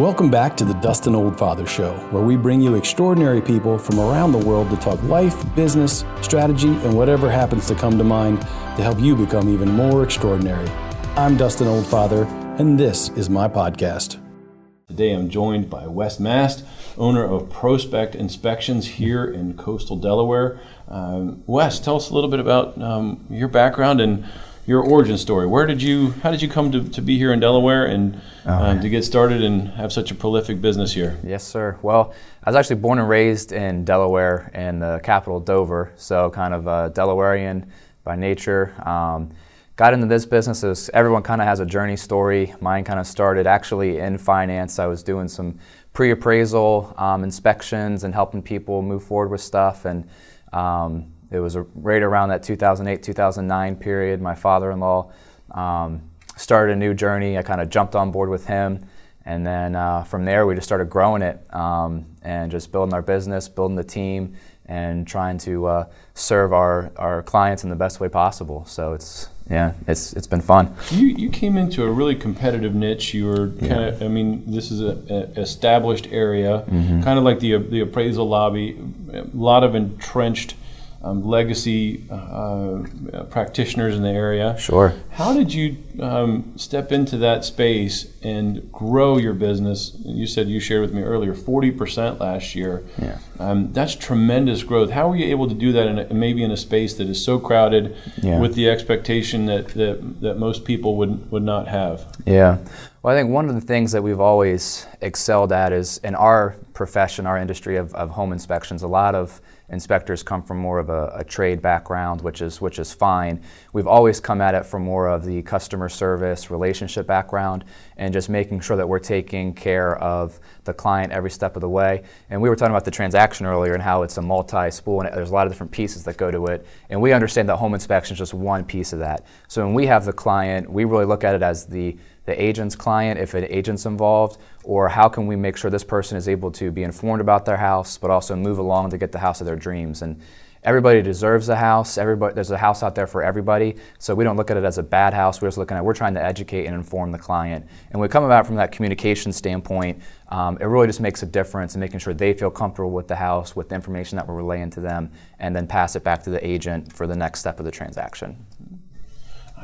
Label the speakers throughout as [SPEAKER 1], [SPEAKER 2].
[SPEAKER 1] Welcome back to the Dustin Oldfather Show, where we bring you extraordinary people from around the world to talk life, business, strategy, and whatever happens to come to mind to help you become even more extraordinary. I'm Dustin Oldfather, and this is my podcast. Today I'm joined by Wes Mast, owner of Pro-Spect Inspections here in coastal Delaware. Um, Wes, tell us a little bit about um, your background and your origin story. Where did you, how did you come to, to be here in Delaware and oh, um, to get started and have such a prolific business here?
[SPEAKER 2] Yes, sir. Well, I was actually born and raised in Delaware in the capital Dover, so kind of a Delawarean by nature. Um, got into this business as everyone kind of has a journey story. Mine kind of started actually in finance. I was doing some pre-appraisal um, inspections and helping people move forward with stuff and um, it was right around that 2008 2009 period. My father in law um, started a new journey. I kind of jumped on board with him. And then uh, from there, we just started growing it um, and just building our business, building the team, and trying to uh, serve our, our clients in the best way possible. So it's yeah, it's it's been fun.
[SPEAKER 1] You you came into a really competitive niche. You were kind of, yeah. I mean, this is an established area, mm-hmm. kind of like the the appraisal lobby, a lot of entrenched um, legacy uh, uh, practitioners in the area.
[SPEAKER 2] Sure.
[SPEAKER 1] How did you um, step into that space and grow your business? You said you shared with me earlier 40% last year.
[SPEAKER 2] Yeah.
[SPEAKER 1] Um, that's tremendous growth. How were you able to do that in a, maybe in a space that is so crowded yeah. with the expectation that, that, that most people would, would not have?
[SPEAKER 2] Yeah. Well, I think one of the things that we've always excelled at is in our profession, our industry of, of home inspections, a lot of inspectors come from more of a, a, trade background, which is which is fine. We've always come at it from more of the customer service relationship background, and just making sure that we're taking care of the client every step of the way. And we were talking about the transaction earlier and how it's a multi-spool, and there's a lot of different pieces that go to it. And we understand that home inspection is just one piece of that. So when we have the client, we really look at it as the the agent's client if an agent's involved, or how can we make sure this person is able to be informed about their house, but also move along to get the house of their dreams. And everybody deserves a house. Everybody, there's a house out there for everybody. So we don't look at it as a bad house. We're just looking at we're trying to educate and inform the client. And we come about from that communication standpoint. Um, it really just makes a difference in making sure they feel comfortable with the house, with the information that we're relaying to them, and then pass it back to the agent for the next step of the transaction.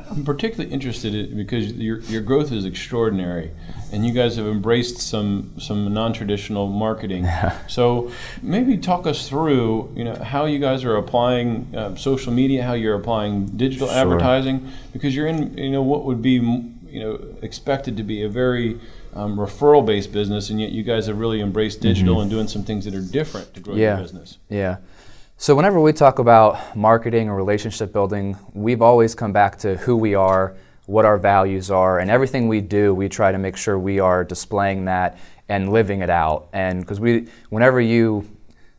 [SPEAKER 1] I'm particularly interested in, because your, your growth is extraordinary, and you guys have embraced some some non-traditional marketing. so maybe talk us through, you know, how you guys are applying uh, social media, how you're applying digital sure. advertising, because you're in, you know, what would be, you know, expected to be a very um, referral-based business, and yet you guys have really embraced digital mm-hmm. and doing some things that are different to grow
[SPEAKER 2] yeah.
[SPEAKER 1] your business.
[SPEAKER 2] Yeah. So, whenever we talk about marketing or relationship building, we've always come back to who we are, what our values are, and everything we do, we try to make sure we are displaying that and living it out. And because we, whenever you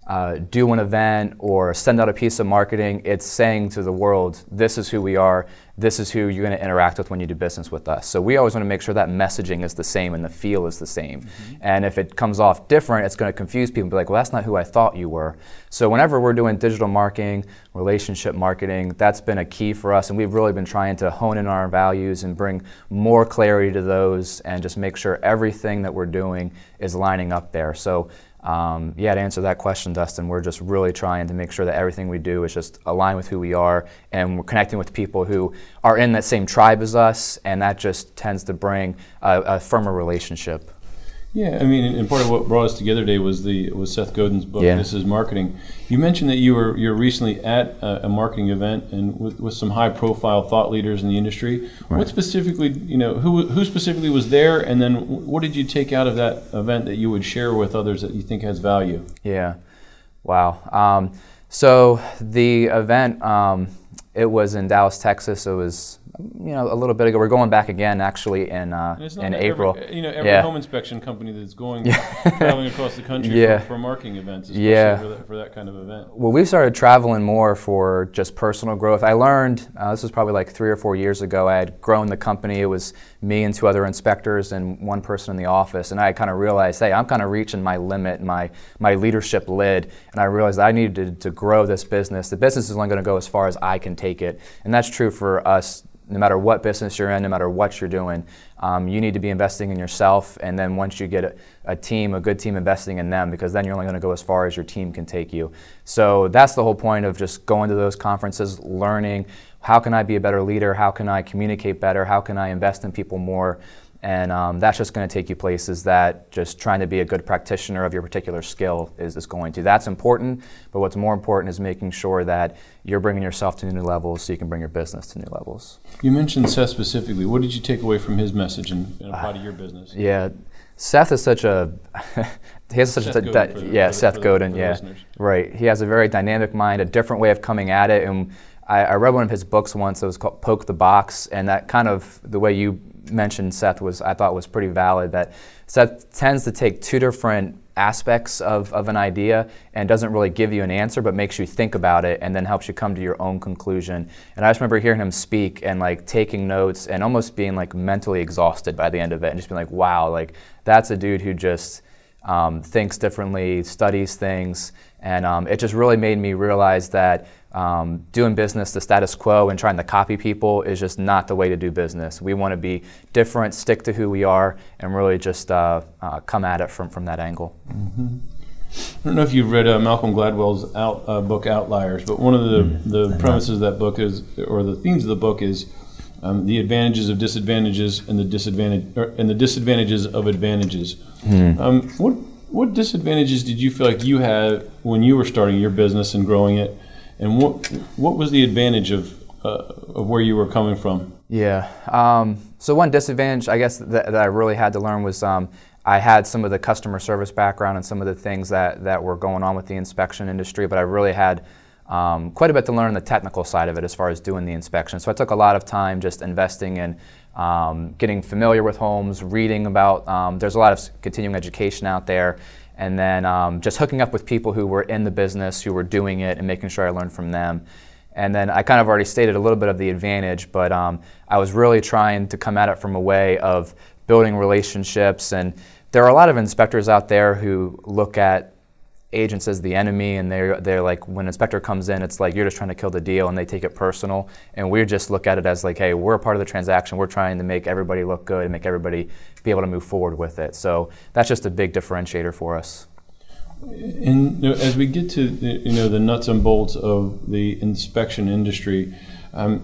[SPEAKER 2] uh, do an event or send out a piece of marketing, it's saying to the world, this is who we are, this is who you're going to interact with when you do business with us. So we always want to make sure that messaging is the same and the feel is the same. Mm-hmm. And if it comes off different, it's going to confuse people and be like, well, that's not who I thought you were. So whenever we're doing digital marketing, relationship marketing, that's been a key for us. And we've really been trying to hone in our values and bring more clarity to those and just make sure everything that we're doing is lining up there. So um, yeah, to answer that question, Dustin, we're just really trying to make sure that everything we do is just aligned with who we are, and we're connecting with people who are in that same tribe as us, and that just tends to bring a, a firmer relationship.
[SPEAKER 1] Yeah, I mean, and part of what brought us together today was the was Seth Godin's book. Yeah. This is marketing. You mentioned that you were you're recently at a, a marketing event and with, with some high profile thought leaders in the industry. Right. What specifically, you know, who who specifically was there, and then what did you take out of that event that you would share with others that you think has value?
[SPEAKER 2] Yeah, wow. Um, so the event, um, it was in Dallas, Texas. It was you know, a little bit ago. We're going back again, actually, in uh, in April.
[SPEAKER 1] Every, you know, every yeah. home inspection company that's going traveling across the country yeah. for, for, marketing events, yeah. For that, for, that, kind of event.
[SPEAKER 2] Well, we started traveling more for just personal growth. I learned uh, this was probably like three or four years ago. I had grown the company. It was me and two other inspectors and one person in the office, and I kind of realized, hey, I'm kind of reaching my limit, my my leadership lid, and I realized I needed to, to grow this business. The business is only going to go as far as I can take it, and that's true for us no matter what business you're in, no matter what you're doing, um, you need to be investing in yourself. And then once you get a, a team, a good team, investing in them, because then you're only going to go as far as your team can take you. So that's the whole point of just going to those conferences, learning how can I be a better leader, how can I communicate better, how can I invest in people more. And um, that's just going to take you places that just trying to be a good practitioner of your particular skill is, is going to. That's important, but what's more important is making sure that you're bringing yourself to new levels so you can bring your business to new levels.
[SPEAKER 1] You mentioned Seth specifically. What did you take away from his message and, and apply to your business?
[SPEAKER 2] Yeah, Seth is such a he has such
[SPEAKER 1] Seth
[SPEAKER 2] a
[SPEAKER 1] Godin
[SPEAKER 2] that,
[SPEAKER 1] for the-
[SPEAKER 2] yeah
[SPEAKER 1] for
[SPEAKER 2] Seth
[SPEAKER 1] for
[SPEAKER 2] Godin yeah
[SPEAKER 1] listeners.
[SPEAKER 2] right he has a very dynamic mind a different way of coming at it and I, I read one of his books once it was called Poke the Box and that kind of the way you mentioned Seth was I thought was pretty valid that Seth tends to take two different aspects of, of an idea and doesn't really give you an answer but makes you think about it and then helps you come to your own conclusion. And i just remember hearing him speak and like taking notes and almost being like mentally exhausted by the end of it and just being like wow like that's a dude who just um, thinks differently studies things. And um, it just really made me realize that um, doing business the status quo and trying to copy people is just not the way to do business. We want to be different stick to who we are and really just uh, uh, come at it from, from that angle.
[SPEAKER 1] I don't know if you've read uh, Malcolm Gladwell's out, uh, book Outliers, but one of the, the premises of that book is, or the themes of the book is um, the advantages of disadvantages and the disadvantage or, and the disadvantages of advantages. Um, what what disadvantages did you feel like you had when you were starting your business and growing it, and what what was the advantage of uh, of where you were coming from?
[SPEAKER 2] Yeah. Um, so one disadvantage, I guess, that, that I really had to learn was um, I had some of the customer service background and some of the things that, that were going on with the inspection industry, but I really had um, quite a bit to learn the technical side of it as far as doing the inspection. So I took a lot of time just investing in um, getting familiar with homes, reading about. Um, there's a lot of continuing education out there, and then um, just hooking up with people who were in the business, who were doing it, and making sure I learned from them. And then I kind of already stated a little bit of the advantage, but um, I was really trying to come at it from a way of building relationships. And there are a lot of inspectors out there who look at agents as the enemy, and they're, they're like, when inspector comes in, it's like you're just trying to kill the deal, and they take it personal. And we just look at it as like, hey, we're a part of the transaction. We're trying to make everybody look good and make everybody be able to move forward with it. So that's just a big differentiator for us.
[SPEAKER 1] And you know, as we get to the, you know the nuts and bolts of the inspection industry, um,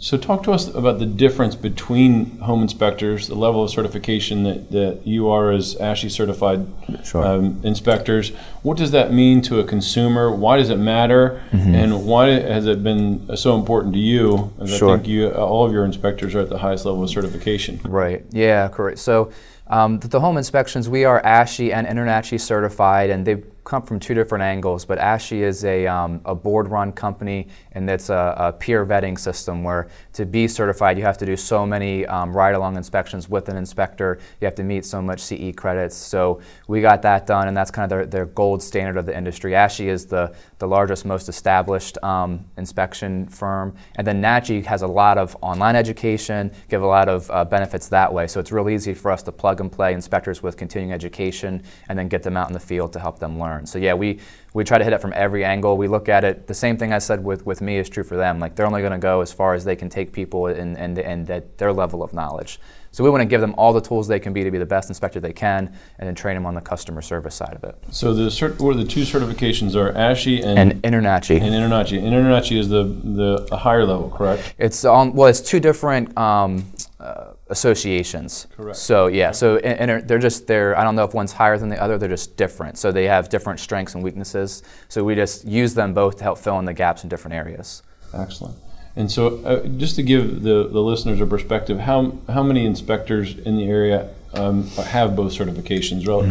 [SPEAKER 1] so talk to us about the difference between home inspectors, the level of certification that, that you are as ASHI certified
[SPEAKER 2] Sure.
[SPEAKER 1] um, inspectors. What does that mean to a consumer? Why does it matter?
[SPEAKER 2] Mm-hmm.
[SPEAKER 1] And why has it been so important to you? As
[SPEAKER 2] Sure.
[SPEAKER 1] I think you, all of your inspectors are at the highest level of certification.
[SPEAKER 2] Right. Yeah. Correct. So um, the, the home inspections, we are ASHI and InterNACHI certified, and they come from two different angles. But ASHI is a, um, a board-run company, and it's a, a peer vetting system where to be certified, you have to do so many um, ride-along inspections with an inspector. You have to meet so much CE credits. So we got that done, and that's kind of their, their gold standard of the industry. ASHI is the, the largest, most established um, inspection firm, and then NACHI has a lot of online education, give a lot of uh, benefits that way. So it's real easy for us to plug and play inspectors with continuing education, and then get them out in the field to help them learn. So yeah, we we try to hit it from every angle. We look at it. The same thing I said with, with me is true for them. Like they're only going to go as far as they can take people and, and, and at their level of knowledge. So we want to give them all the tools they can be to be the best inspector they can, and then train them on the customer service side of it.
[SPEAKER 1] So the cert, are the two certifications are ASHI and
[SPEAKER 2] And InterNACHI.
[SPEAKER 1] and InterNACHI. And InterNACHI is the, the a higher level, correct?
[SPEAKER 2] It's on. Well, it's two different um, uh, associations.
[SPEAKER 1] Correct.
[SPEAKER 2] So yeah. So in, inter- they're just they're. I don't know if one's higher than the other. They're just different. So they have different strengths and weaknesses. So we just use them both to help fill in the gaps in different areas.
[SPEAKER 1] Excellent. And so, uh, just to give the, the listeners a perspective, how how many inspectors in the area um, have both certifications? Rel-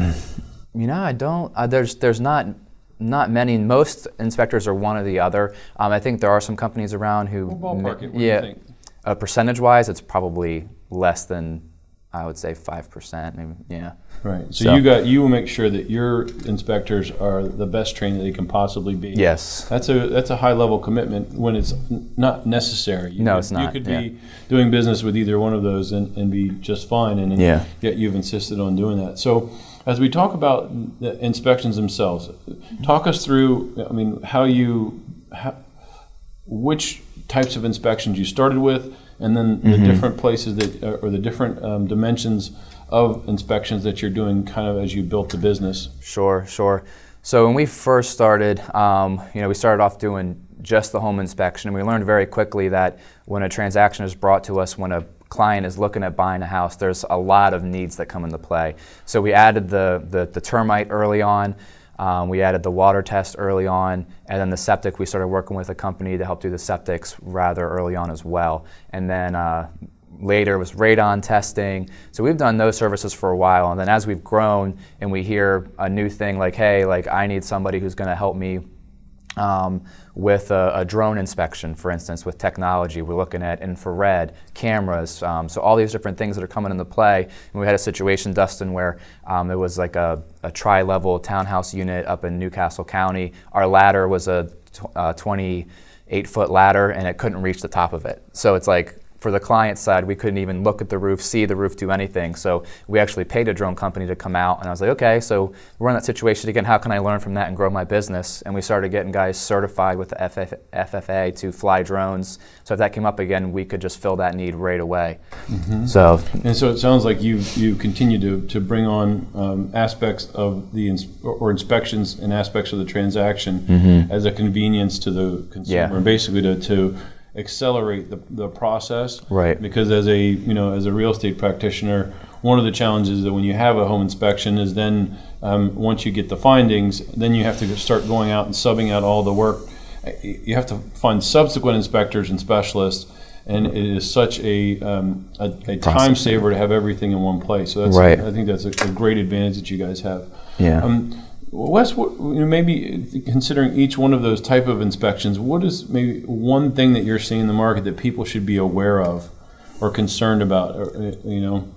[SPEAKER 2] You know, I don't. Uh, there's there's not not many. Most inspectors are one or the other. Um, I think there are some companies around who.
[SPEAKER 1] Well, ballpark it. What
[SPEAKER 2] yeah. Uh, percentage wise, it's probably less than I would say five percent. Maybe. Yeah.
[SPEAKER 1] Right. So,
[SPEAKER 2] So-
[SPEAKER 1] you got you will make sure that your inspectors are the best trained that they can possibly be.
[SPEAKER 2] Yes.
[SPEAKER 1] That's a that's a high level commitment when it's not necessary. You
[SPEAKER 2] No,
[SPEAKER 1] could,
[SPEAKER 2] it's not,
[SPEAKER 1] You could
[SPEAKER 2] yeah.
[SPEAKER 1] be doing business with either one of those and, and be just fine. And
[SPEAKER 2] Yeah.
[SPEAKER 1] yet you've insisted on doing that. So as we talk about the inspections themselves, talk us through. I mean, how you how, which types of inspections you started with and then the different places that, uh, or the different um, dimensions of inspections that you're doing kind of as you built the business?
[SPEAKER 2] Sure, sure. So when we first started, um, you know, we started off doing just the home inspection, and we learned very quickly that when a transaction is brought to us, when a client is looking at buying a house, there's a lot of needs that come into play. So we added the, the, the termite early on. Um, we added the water test early on, and then the septic. We started working with a company to help do the septics rather early on as well. And then uh, later was radon testing. So we've done those services for a while, and then as we've grown and we hear a new thing like, hey, like I need somebody who's going to help me um, with a, a, drone inspection, for instance, with technology. We're looking at infrared cameras, um, so all these different things that are coming into play. And we had a situation, Dustin, where um, there was like a, a tri-level townhouse unit up in New Castle County. Our ladder was a uh, 28 foot ladder, and it couldn't reach the top of it. So it's like for the client side, we couldn't even look at the roof, see the roof, do anything. So we actually paid a drone company to come out, and I was like, okay, so we're in that situation again. How can I learn from that and grow my business? And we started getting guys certified with the FF- FFA to fly drones. So if that came up again, we could just fill that need right away. Mm-hmm. So
[SPEAKER 1] and so it sounds like you you continue to, to bring on um, aspects of the ins- or inspections and aspects of the transaction mm-hmm. as a convenience to the consumer, yeah. basically to, to accelerate the, the process.
[SPEAKER 2] Right.
[SPEAKER 1] Because as a you know as a real estate practitioner, one of the challenges that when you have a home inspection is then um, once you get the findings, then you have to start going out and subbing out all the work. You have to find subsequent inspectors and specialists. And it is such a, um, a, a time saver to have everything in one place. So that's, right. I think that's a, a great advantage that you guys have.
[SPEAKER 2] Yeah. Um,
[SPEAKER 1] Wes, what, you know, maybe considering each one of those type of inspections, what is maybe one thing that you're seeing in the market that people should be aware of or concerned about? Uh, you know.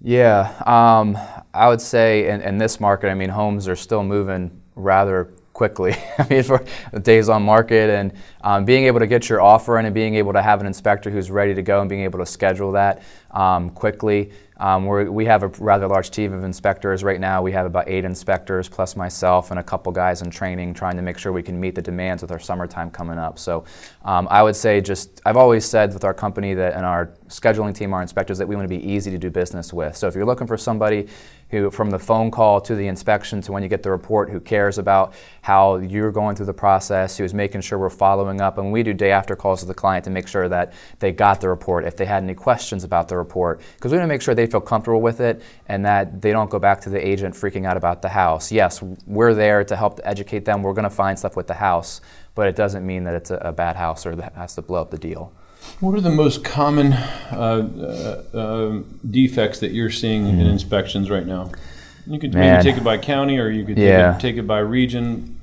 [SPEAKER 2] Yeah, um, I would say in, in, this market, I mean, homes are still moving rather quickly. I mean, for days on market and um, being able to get your offer in and being able to have an inspector who's ready to go and being able to schedule that um, quickly. Um, we have a rather large team of inspectors right now. We have about eight inspectors plus myself and a couple guys in training trying to make sure we can meet the demands with our summertime coming up. So um, I would say just, I've always said with our company that and our scheduling team, our inspectors, that we want to be easy to do business with. So if you're looking for somebody who, from the phone call to the inspection to when you get the report, who cares about how you're going through the process, who's making sure we're following up, and we do day after calls to the client to make sure that they got the report, if they had any questions about the report, because we want to make sure they feel comfortable with it and that they don't go back to the agent freaking out about the house. Yes, we're there to help educate them. We're going to find stuff with the house, but it doesn't mean that it's a, a bad house or that has to blow up the deal.
[SPEAKER 1] What are the most common uh, uh, uh, defects that you're seeing mm. in mm-hmm. inspections right now? You could Man. maybe take it by county, or you could yeah. take, it, take it by region.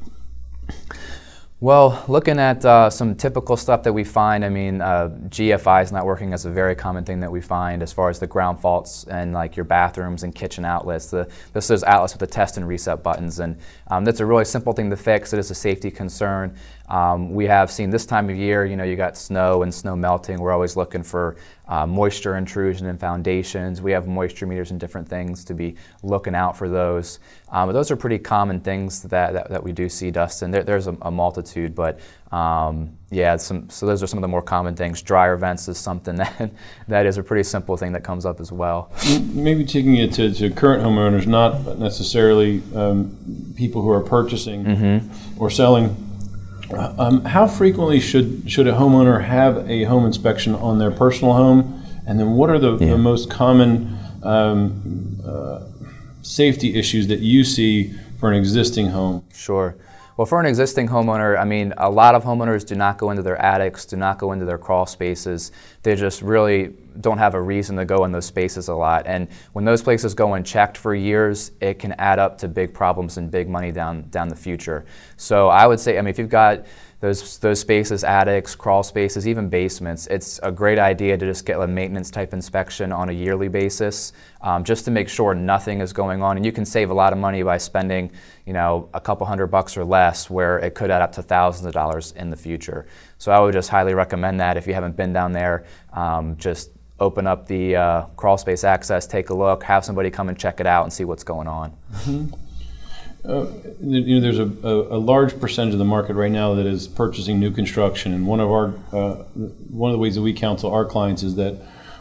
[SPEAKER 2] Well, looking at uh, some typical stuff that we find, I mean, uh, GFI is not working as a very common thing that we find as far as the ground faults and like your bathrooms and kitchen outlets. The, this is outlets with the test and reset buttons, and um, that's a really simple thing to fix. It is a safety concern. Um, we have seen this time of year, you know, you got snow and snow melting. We're always looking for uh, moisture intrusion in foundations. We have moisture meters and different things to be looking out for those. Um, but those are pretty common things that, that, that we do see, Dustin. There, there's a, a, multitude, but um, yeah, some, so those are some of the more common things. Dryer vents is something that, that is a pretty simple thing that comes up as well.
[SPEAKER 1] Maybe taking it to, to current homeowners, not necessarily um, people who are purchasing mm-hmm. or selling um, how frequently should should a homeowner have a home inspection on their personal home? And then, what are the, yeah. the most common um, uh, safety issues that you see for an existing home?
[SPEAKER 2] Sure. Well, for an existing homeowner, I mean, a lot of homeowners do not go into their attics, do not go into their crawl spaces. They just really don't have a reason to go in those spaces a lot. And when those places go unchecked for years, it can add up to big problems and big money down down the future. So I would say, I mean, if you've got those, those spaces, attics, crawl spaces, even basements, it's a great idea to just get a maintenance type inspection on a yearly basis um, just to make sure nothing is going on. And you can save a lot of money by spending, you know, a couple hundred bucks or less where it could add up to thousands of dollars in the future. So I would just highly recommend that if you haven't been down there, um, just open up the uh, crawl space access, take a look, have somebody come and check it out and see what's going on.
[SPEAKER 1] Uh, you know, there's a, a, a, large percentage of the market right now that is purchasing new construction, and one of our uh, one of the ways that we counsel our clients is that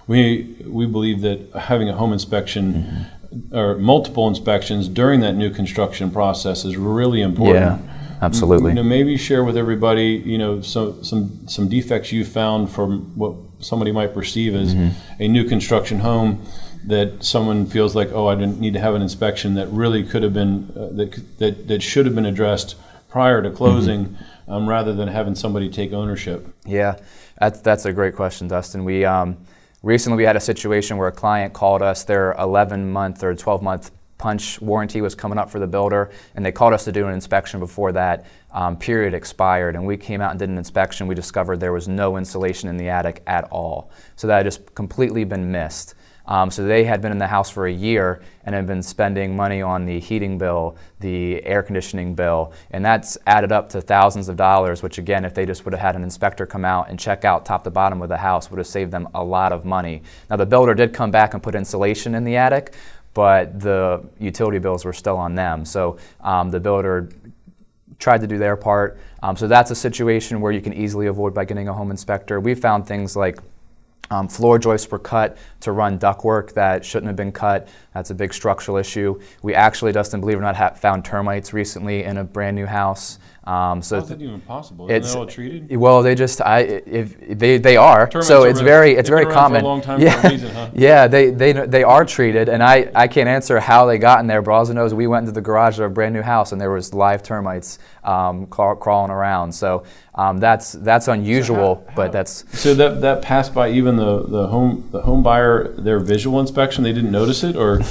[SPEAKER 1] we we believe that having a home inspection mm-hmm. or multiple inspections during that new construction process is really important.
[SPEAKER 2] Yeah, absolutely.
[SPEAKER 1] You know, maybe share with everybody, you know, some some some defects you found from what somebody might perceive as mm-hmm. a new construction home that someone feels like, oh, I didn't need to have an inspection that really could have been uh, that, that that should have been addressed prior to closing, mm-hmm. um, rather than having somebody take ownership.
[SPEAKER 2] Yeah, that's that's a great question, Dustin. We um, recently we had a situation where a client called us. Their 11 month or 12 month punch warranty was coming up for the builder, and they called us to do an inspection before that um, period expired. And we came out and did an inspection. We discovered there was no insulation in the attic at all. So that had just completely been missed. Um, so they had been in the house for a year and had been spending money on the heating bill, the air conditioning bill, and that's added up to thousands of dollars, which again, if they just would have had an inspector come out and check out top to bottom of the house, would have saved them a lot of money. Now, the builder did come back and put insulation in the attic, but the utility bills were still on them. So um, the builder tried to do their part. Um, so that's a situation where you can easily avoid by getting a home inspector. We found things like um, floor joists were cut to run ductwork that shouldn't have been cut. That's a big structural issue. We actually, Dustin, believe it or not, found termites recently in a brand new house.
[SPEAKER 1] Um, so How's that even possible? Isn't it's all treated.
[SPEAKER 2] Well, they just I if they they are. Termites so it's very it's very common.
[SPEAKER 1] yeah,
[SPEAKER 2] reason, huh? yeah, they they they are treated, and I I can't answer how they got in there. But all I know is we went into the garage of a brand new house, and there was live termites um, crawling around. So um, that's that's unusual, so how, but that's
[SPEAKER 1] so that that passed by even the, the home the home buyer their visual inspection. They didn't notice it, or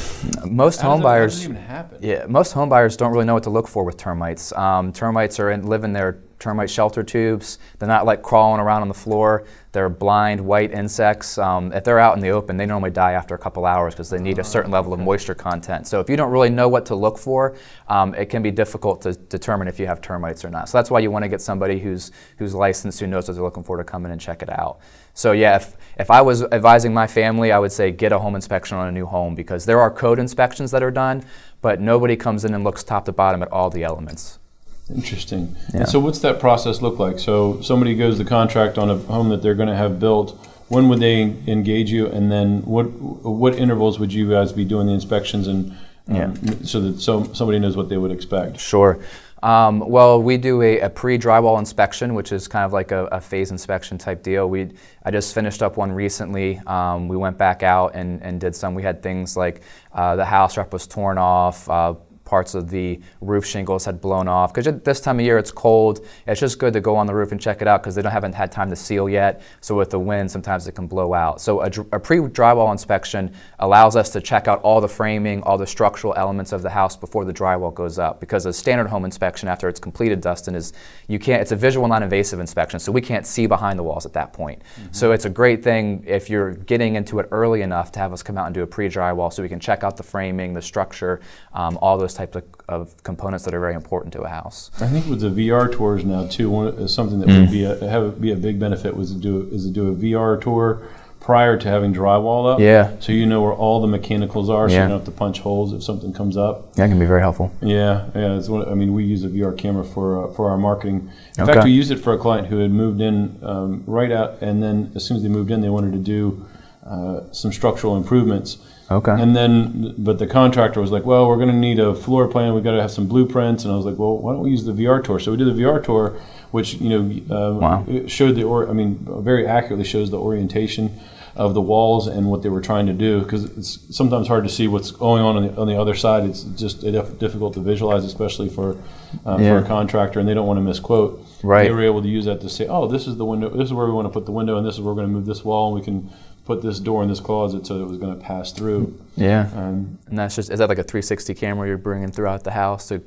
[SPEAKER 2] most home buyers.
[SPEAKER 1] even happen?
[SPEAKER 2] Yeah, most home buyers don't really know what to look for with termites. Um, termites are in, live in their termite shelter tubes. They're not like crawling around on the floor. They're blind white insects. Um, if they're out in the open, they normally die after a couple hours because they need a certain level of moisture content. So if you don't really know what to look for, um, it can be difficult to determine if you have termites or not. So that's why you want to get somebody who's who's licensed, who knows what they're looking for, to come in and check it out. So yeah, if, if I was advising my family, I would say get a home inspection on a new home because there are code inspections that are done, but nobody comes in and looks top to bottom at all the elements.
[SPEAKER 1] Interesting. Yeah. so, what's that process look like? So, somebody goes the contract on a home that they're going to have built. When would they engage you, and then what what intervals would you guys be doing the inspections, and um, yeah. so that so somebody knows what they would expect?
[SPEAKER 2] Sure. Um, well, we do a, a, pre-drywall inspection, which is kind of like a, a, phase inspection type deal. We, I just finished up one recently. Um, we went back out and, and, did some. We had things like uh, the house wrap was torn off, uh, parts of the roof shingles had blown off. Because this time of year it's cold. It's just good to go on the roof and check it out because they don't, haven't had time to seal yet. So with the wind, sometimes it can blow out. So a, a pre-drywall inspection allows us to check out all the framing, all the structural elements of the house before the drywall goes up. Because a standard home inspection after it's completed, Dustin, is you can't. It's a visual, non-invasive inspection, so we can't see behind the walls at that point. Mm-hmm. So it's a great thing if you're getting into it early enough to have us come out and do a pre-drywall, so we can check out the framing, the structure, um, all those types of, of, components that are very important to a house.
[SPEAKER 1] I think with the VR tours now too, one, something that mm. would be a, have be a big benefit was to do is to do a VR tour prior to having drywall up.
[SPEAKER 2] Yeah.
[SPEAKER 1] So you know where all the mechanicals are, so yeah. you don't have to punch holes if something comes up.
[SPEAKER 2] That can be very helpful.
[SPEAKER 1] Yeah, yeah. One, I mean, we use a VR camera for uh, for our marketing. In okay. fact, we used it for a client who had moved in um, right out, and then as soon as they moved in, they wanted to do uh, some structural improvements.
[SPEAKER 2] Okay.
[SPEAKER 1] And then, but the contractor was like, "Well, we're going to need a floor plan. We've got to have some blueprints." And I was like, "Well, why don't we use the VR tour?" So we did the VR tour, which you know um, wow. showed the or I mean, very accurately shows the orientation of the walls and what they were trying to do because it's sometimes hard to see what's going on on the, on the other side. It's just difficult to visualize, especially for uh, yeah. for a contractor, and they don't want to misquote.
[SPEAKER 2] Right.
[SPEAKER 1] They were able to use that to say, "Oh, this is the window. This is where we want to put the window, and this is where we're going to move this wall, and we can." Put this door in this closet so it was going to pass through.
[SPEAKER 2] Yeah. Um, and that's just is that like a 360 camera you're bringing throughout the house to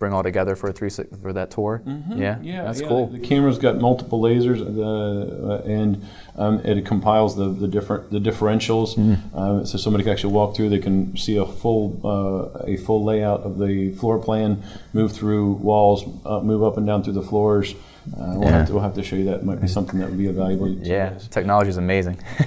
[SPEAKER 2] bring all together for a three for that tour?
[SPEAKER 1] Mm-hmm.
[SPEAKER 2] Yeah.
[SPEAKER 1] Yeah.
[SPEAKER 2] That's
[SPEAKER 1] yeah.
[SPEAKER 2] cool.
[SPEAKER 1] The, the, camera's got multiple lasers uh, and um, it compiles the, the different the differentials mm-hmm. um, so somebody can actually walk through they can see a full uh, a full layout of the floor plan move through walls uh, move up and down through the floors uh, we'll, yeah. have to, we'll, have to, show you that. It might be something that would be a valuable.
[SPEAKER 2] Yeah, technology is amazing.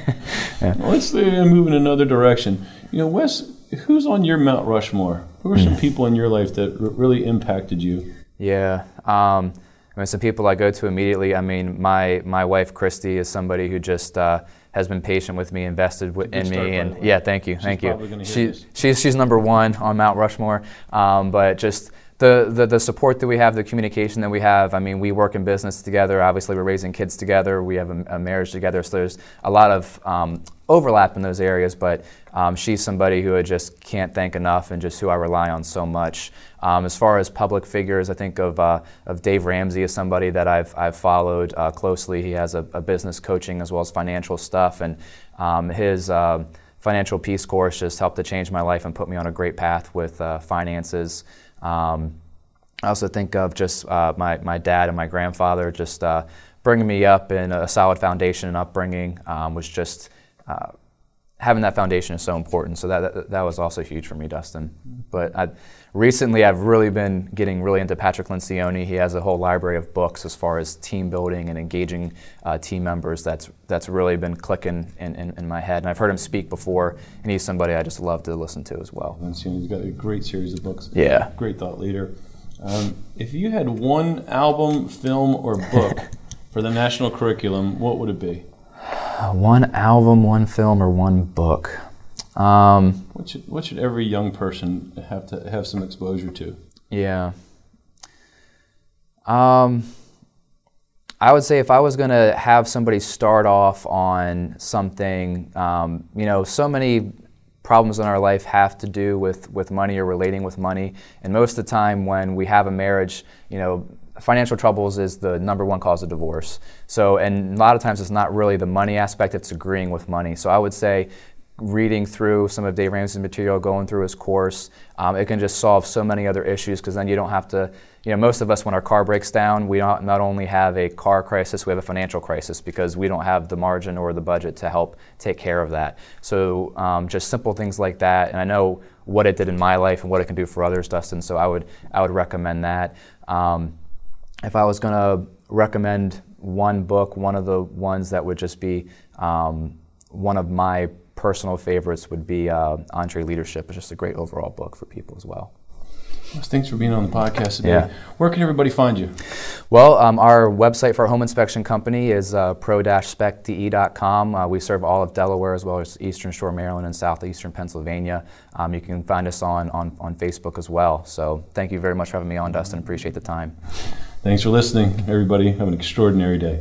[SPEAKER 1] yeah. well, let's uh, move in another direction. You know, Wes, who's on your Mount Rushmore? Who are some mm. people in your life that r- really impacted you?
[SPEAKER 2] Yeah. Um, I mean, some people I go to immediately. I mean, my my wife Christy is somebody who just uh, has been patient with me, invested w- in me, and yeah, thank you,
[SPEAKER 1] she's
[SPEAKER 2] thank
[SPEAKER 1] you. She,
[SPEAKER 2] she's she's number one on Mount Rushmore, um, but just the, the, the support that we have, the communication that we have. I mean, we work in business together. Obviously, we're raising kids together. We have a, a marriage together. So there's a lot of um, overlap in those areas. But um, she's somebody who I just can't thank enough, and just who I rely on so much. Um, as far as public figures, I think of uh, of Dave Ramsey as somebody that I've I've followed uh, closely. He has a, a, business coaching as well as financial stuff, and um, his. Uh, financial peace course just helped to change my life and put me on a great path with uh, finances. Um, I also think of just uh, my, my dad and my grandfather just uh, bringing me up in a solid foundation and upbringing um, was just uh, having that foundation is so important. So that, that, that was also huge for me, Dustin. But I, recently, I've really been getting really into Patrick Lencioni. He has a whole library of books as far as team building and engaging uh, team members. That's that's really been clicking in, in, in, my head. And I've heard him speak before, and he's somebody I just love to listen to as well.
[SPEAKER 1] Lencioni's got a great series of books.
[SPEAKER 2] Yeah,
[SPEAKER 1] great thought leader. Um, if you had one album, film, or book for the national curriculum, what would it be?
[SPEAKER 2] One album, one film, or one book. Um,
[SPEAKER 1] what should what should every young person have to have some exposure to?
[SPEAKER 2] Yeah. Um, I would say if I was going to have somebody start off on something, um, you know, so many problems in our life have to do with, with money or relating with money. And most of the time when we have a marriage, you know, financial troubles is the number one cause of divorce. So, and a lot of times it's not really the money aspect, it's agreeing with money. So I would say reading through some of Dave Ramsey's material, going through his course, um, it can just solve so many other issues because then you don't have to, you know, most of us, when our car breaks down, we not, not only have a car crisis, we have a financial crisis because we don't have the margin or the budget to help take care of that. So um, just simple things like that. And I know what it did in my life and what it can do for others, Dustin, so I would, I would recommend that. Um, if I was going to recommend one book, one of the ones that would just be um, one of my personal favorites would be uh, EntreLeadership. It's just a great overall book for people as well.
[SPEAKER 1] Well, thanks for being on the podcast today. Yeah. Where can everybody find you?
[SPEAKER 2] Well, um, our website for our home inspection company is uh, pro-spectde.com. Uh, we serve all of Delaware as well as Eastern Shore, Maryland, and Southeastern Pennsylvania. Um, you can find us on, on, on Facebook as well. So thank you very much for having me on, Dustin. Appreciate the time.
[SPEAKER 1] Thanks for listening, everybody. Have an extraordinary day.